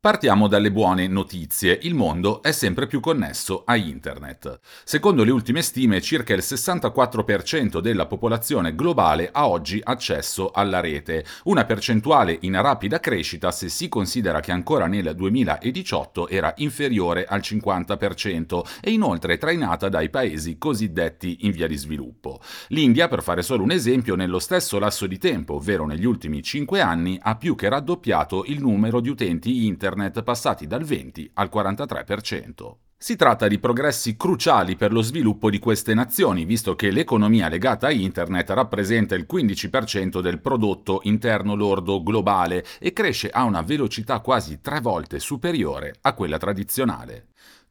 Partiamo dalle buone notizie. Il mondo è sempre più connesso a Internet. Secondo le ultime stime, circa il 64% della popolazione globale ha oggi accesso alla rete, una percentuale in rapida crescita se si considera che ancora nel 2018 era inferiore al 50% e inoltre trainata dai paesi cosiddetti in via di sviluppo. L'India, per fare solo un esempio, nello stesso lasso di tempo, ovvero negli ultimi 5 anni, ha più che raddoppiato il numero di utenti internet internet passati dal 20 al 43%. Si tratta di progressi cruciali per lo sviluppo di queste nazioni, visto che l'economia legata a Internet rappresenta il 15% del prodotto interno lordo globale e cresce a una velocità quasi tre volte superiore a quella tradizionale.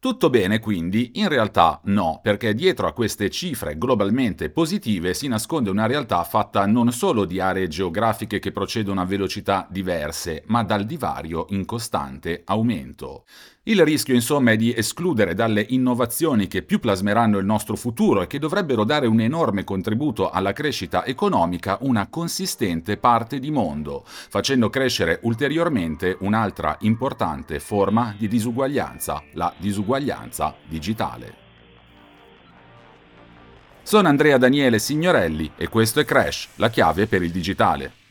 Tutto bene quindi? In realtà no, perché dietro a queste cifre globalmente positive si nasconde una realtà fatta non solo di aree geografiche che procedono a velocità diverse, ma dal divario in costante aumento. Il rischio insomma è di escludere dalle innovazioni che più plasmeranno il nostro futuro e che dovrebbero dare un enorme contributo alla crescita economica una consistente parte di mondo, facendo crescere ulteriormente un'altra importante forma di disuguaglianza, la disuguaglianza digitale. Sono Andrea Daniele Signorelli e questo è Crash, la chiave per il digitale.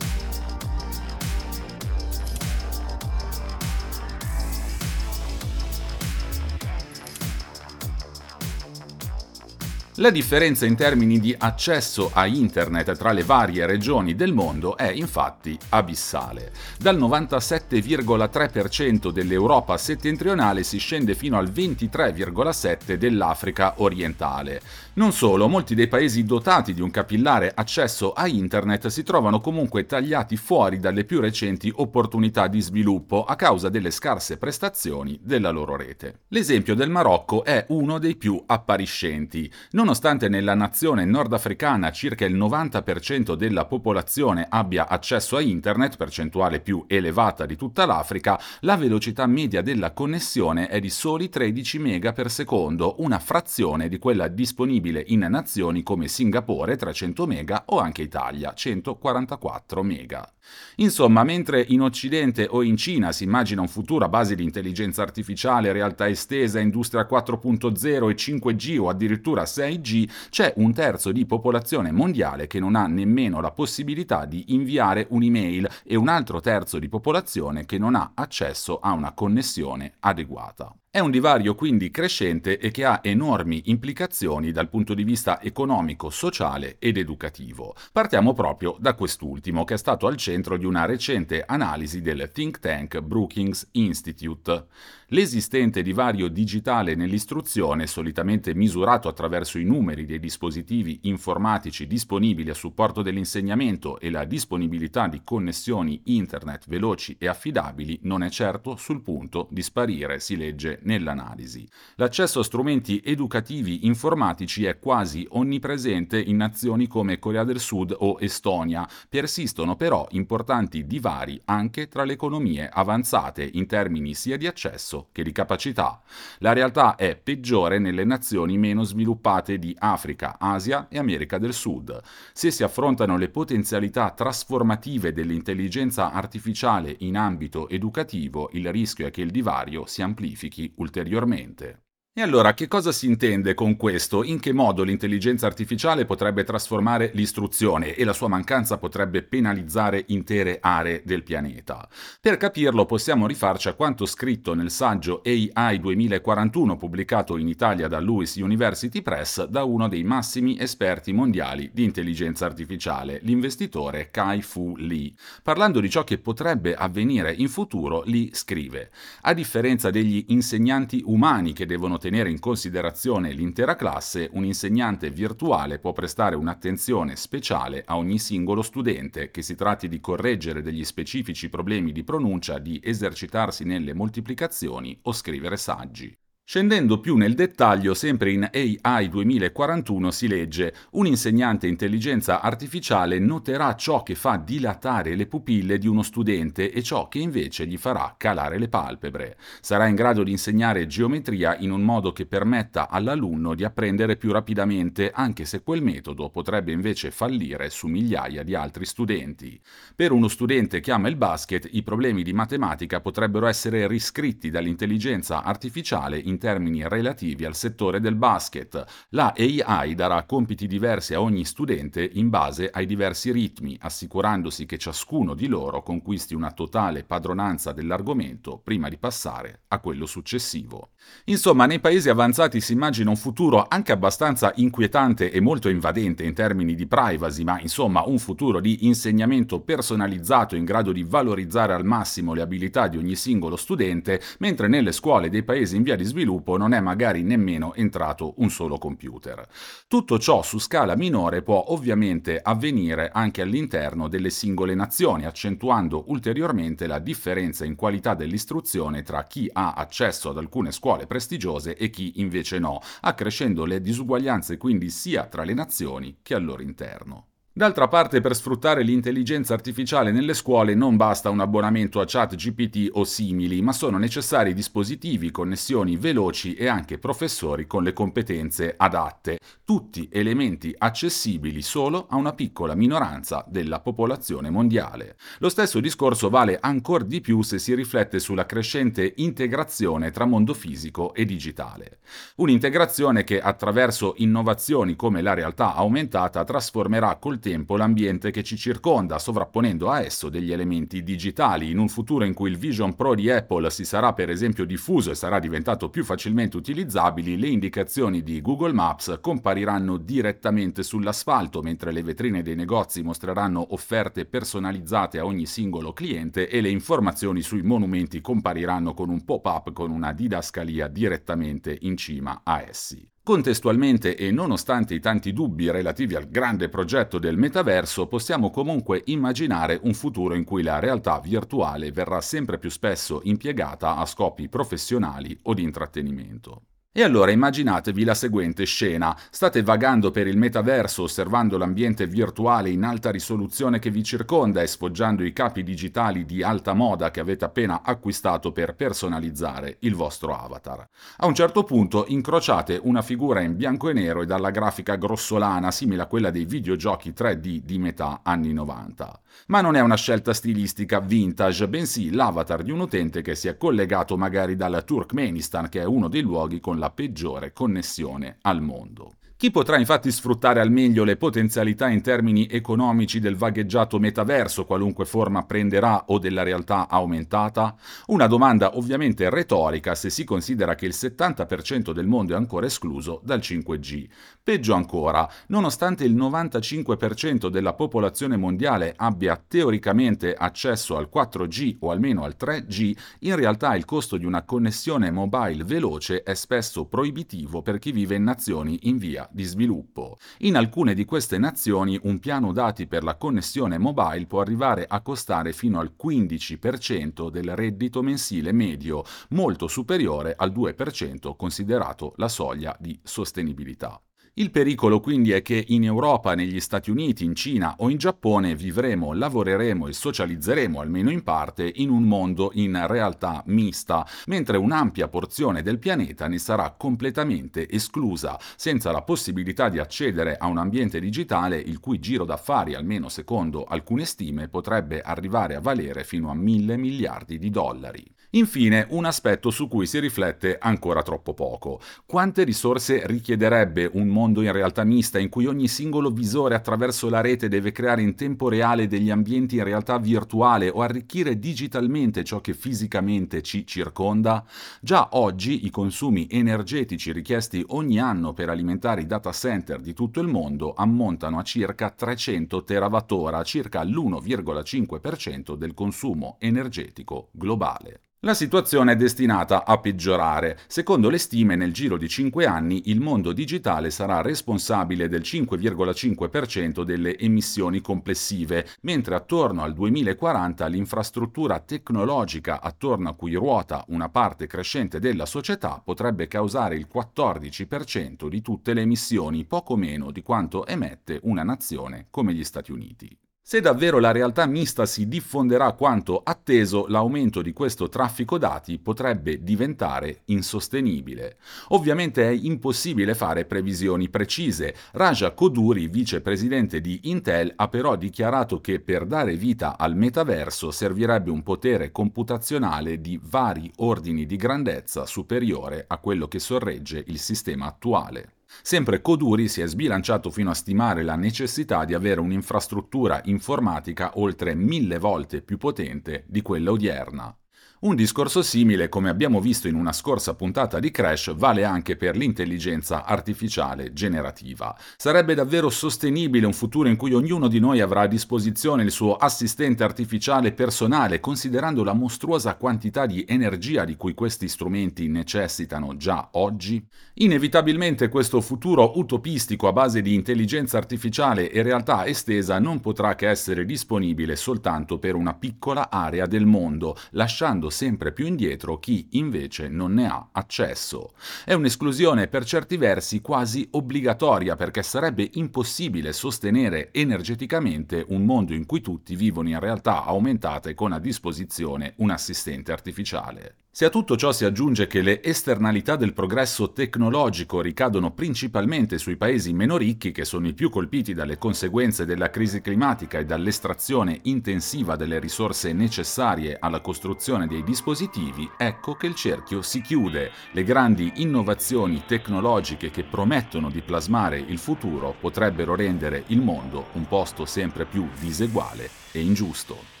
La differenza in termini di accesso a internet tra le varie regioni del mondo è infatti abissale. Dal 97,3% dell'Europa settentrionale si scende fino al 23,7% dell'Africa orientale. Non solo, molti dei paesi dotati di un capillare accesso a internet si trovano comunque tagliati fuori dalle più recenti opportunità di sviluppo a causa delle scarse prestazioni della loro rete. L'esempio del Marocco è uno dei più appariscenti. Non Nonostante nella nazione nordafricana circa il 90% della popolazione abbia accesso a internet, percentuale più elevata di tutta l'Africa, la velocità media della connessione è di soli 13 MB per secondo, una frazione di quella disponibile in nazioni come Singapore 300 MB o anche Italia 144 MB. Insomma, mentre in Occidente o in Cina si immagina un futuro a base di intelligenza artificiale, realtà estesa, industria 4.0 e 5G o addirittura 6G, c'è un terzo di popolazione mondiale che non ha nemmeno la possibilità di inviare un'email e un altro terzo di popolazione che non ha accesso a una connessione adeguata. È un divario quindi crescente e che ha enormi implicazioni dal punto di vista economico, sociale ed educativo. Partiamo proprio da quest'ultimo, che è stato al centro di una recente analisi del think tank Brookings Institute. L'esistente divario digitale nell'istruzione, solitamente misurato attraverso i numeri dei dispositivi informatici disponibili a supporto dell'insegnamento e la disponibilità di connessioni internet veloci e affidabili, non è certo sul punto di sparire, si legge nell'analisi. L'accesso a strumenti educativi informatici è quasi onnipresente in nazioni come Corea del Sud o Estonia, persistono però importanti divari anche tra le economie avanzate in termini sia di accesso che di capacità. La realtà è peggiore nelle nazioni meno sviluppate di Africa, Asia e America del Sud. Se si affrontano le potenzialità trasformative dell'intelligenza artificiale in ambito educativo, il rischio è che il divario si amplifichi ulteriormente. E allora che cosa si intende con questo? In che modo l'intelligenza artificiale potrebbe trasformare l'istruzione e la sua mancanza potrebbe penalizzare intere aree del pianeta? Per capirlo possiamo rifarci a quanto scritto nel saggio AI 2041 pubblicato in Italia da Lewis University Press da uno dei massimi esperti mondiali di intelligenza artificiale, l'investitore Kai-Fu Lee. Parlando di ciò che potrebbe avvenire in futuro, Lee scrive: A differenza degli insegnanti umani che devono tenere in considerazione l'intera classe, un insegnante virtuale può prestare un'attenzione speciale a ogni singolo studente, che si tratti di correggere degli specifici problemi di pronuncia, di esercitarsi nelle moltiplicazioni o scrivere saggi. Scendendo più nel dettaglio, sempre in AI 2041 si legge un insegnante intelligenza artificiale noterà ciò che fa dilatare le pupille di uno studente e ciò che invece gli farà calare le palpebre. Sarà in grado di insegnare geometria in un modo che permetta all'alunno di apprendere più rapidamente, anche se quel metodo potrebbe invece fallire su migliaia di altri studenti. Per uno studente che ama il basket, i problemi di matematica potrebbero essere riscritti dall'intelligenza artificiale in termini relativi al settore del basket. La AI darà compiti diversi a ogni studente in base ai diversi ritmi, assicurandosi che ciascuno di loro conquisti una totale padronanza dell'argomento prima di passare a quello successivo. Insomma, nei paesi avanzati si immagina un futuro anche abbastanza inquietante e molto invadente in termini di privacy, ma insomma un futuro di insegnamento personalizzato in grado di valorizzare al massimo le abilità di ogni singolo studente, mentre nelle scuole dei paesi in via di sviluppo non è magari nemmeno entrato un solo computer. Tutto ciò su scala minore può ovviamente avvenire anche all'interno delle singole nazioni, accentuando ulteriormente la differenza in qualità dell'istruzione tra chi ha accesso ad alcune scuole prestigiose e chi invece no, accrescendo le disuguaglianze quindi sia tra le nazioni che al loro interno. D'altra parte, per sfruttare l'intelligenza artificiale nelle scuole non basta un abbonamento a chat GPT o simili, ma sono necessari dispositivi, connessioni veloci e anche professori con le competenze adatte, tutti elementi accessibili solo a una piccola minoranza della popolazione mondiale. Lo stesso discorso vale ancora di più se si riflette sulla crescente integrazione tra mondo fisico e digitale. Un'integrazione che attraverso innovazioni come la realtà aumentata trasformerà col tempo l'ambiente che ci circonda, sovrapponendo a esso degli elementi digitali. In un futuro in cui il Vision Pro di Apple si sarà per esempio diffuso e sarà diventato più facilmente utilizzabile, le indicazioni di Google Maps compariranno direttamente sull'asfalto, mentre le vetrine dei negozi mostreranno offerte personalizzate a ogni singolo cliente e le informazioni sui monumenti compariranno con un pop-up con una didascalia direttamente in cima a essi. Contestualmente e nonostante i tanti dubbi relativi al grande progetto del metaverso, possiamo comunque immaginare un futuro in cui la realtà virtuale verrà sempre più spesso impiegata a scopi professionali o di intrattenimento. E allora immaginatevi la seguente scena. State vagando per il metaverso osservando l'ambiente virtuale in alta risoluzione che vi circonda e sfoggiando i capi digitali di alta moda che avete appena acquistato per personalizzare il vostro avatar. A un certo punto incrociate una figura in bianco e nero e dalla grafica grossolana simile a quella dei videogiochi 3D di metà anni 90. Ma non è una scelta stilistica vintage, bensì l'avatar di un utente che si è collegato magari dal Turkmenistan, che è uno dei luoghi con la peggiore connessione al mondo. Chi potrà infatti sfruttare al meglio le potenzialità in termini economici del vagheggiato metaverso, qualunque forma prenderà o della realtà aumentata? Una domanda ovviamente retorica se si considera che il 70% del mondo è ancora escluso dal 5G. Peggio ancora, nonostante il 95% della popolazione mondiale abbia teoricamente accesso al 4G o almeno al 3G, in realtà il costo di una connessione mobile veloce è spesso proibitivo per chi vive in nazioni in via di sviluppo. In alcune di queste nazioni un piano dati per la connessione mobile può arrivare a costare fino al 15% del reddito mensile medio, molto superiore al 2% considerato la soglia di sostenibilità. Il pericolo quindi è che in Europa, negli Stati Uniti, in Cina o in Giappone vivremo, lavoreremo e socializzeremo, almeno in parte, in un mondo in realtà mista, mentre un'ampia porzione del pianeta ne sarà completamente esclusa, senza la possibilità di accedere a un ambiente digitale il cui giro d'affari, almeno secondo alcune stime, potrebbe arrivare a valere fino a mille miliardi di dollari. Infine, un aspetto su cui si riflette ancora troppo poco. Quante risorse richiederebbe un mondo in realtà mista in cui ogni singolo visore attraverso la rete deve creare in tempo reale degli ambienti in realtà virtuale o arricchire digitalmente ciò che fisicamente ci circonda? Già oggi i consumi energetici richiesti ogni anno per alimentare i data center di tutto il mondo ammontano a circa 300 terawattora, circa l'1,5% del consumo energetico globale. La situazione è destinata a peggiorare. Secondo le stime, nel giro di 5 anni il mondo digitale sarà responsabile del 5,5% delle emissioni complessive, mentre attorno al 2040 l'infrastruttura tecnologica attorno a cui ruota una parte crescente della società potrebbe causare il 14% di tutte le emissioni, poco meno di quanto emette una nazione come gli Stati Uniti. Se davvero la realtà mista si diffonderà quanto atteso, l'aumento di questo traffico dati potrebbe diventare insostenibile. Ovviamente è impossibile fare previsioni precise. Raja Koduri, vicepresidente di Intel, ha però dichiarato che per dare vita al metaverso servirebbe un potere computazionale di vari ordini di grandezza superiore a quello che sorregge il sistema attuale. Sempre Coduri si è sbilanciato fino a stimare la necessità di avere un'infrastruttura informatica oltre mille volte più potente di quella odierna. Un discorso simile, come abbiamo visto in una scorsa puntata di Crash, vale anche per l'intelligenza artificiale generativa. Sarebbe davvero sostenibile un futuro in cui ognuno di noi avrà a disposizione il suo assistente artificiale personale, considerando la mostruosa quantità di energia di cui questi strumenti necessitano già oggi? Inevitabilmente questo futuro utopistico a base di intelligenza artificiale e realtà estesa non potrà che essere disponibile soltanto per una piccola area del mondo, lasciando sempre più indietro chi invece non ne ha accesso. È un'esclusione per certi versi quasi obbligatoria perché sarebbe impossibile sostenere energeticamente un mondo in cui tutti vivono in realtà aumentate con a disposizione un assistente artificiale. Se a tutto ciò si aggiunge che le esternalità del progresso tecnologico ricadono principalmente sui paesi meno ricchi, che sono i più colpiti dalle conseguenze della crisi climatica e dall'estrazione intensiva delle risorse necessarie alla costruzione dei dispositivi, ecco che il cerchio si chiude. Le grandi innovazioni tecnologiche che promettono di plasmare il futuro potrebbero rendere il mondo un posto sempre più diseguale e ingiusto.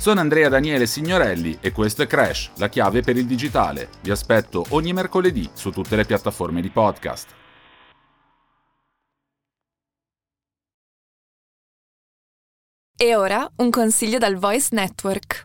Sono Andrea Daniele Signorelli e questo è Crash, la chiave per il digitale. Vi aspetto ogni mercoledì su tutte le piattaforme di podcast. E ora un consiglio dal Voice Network.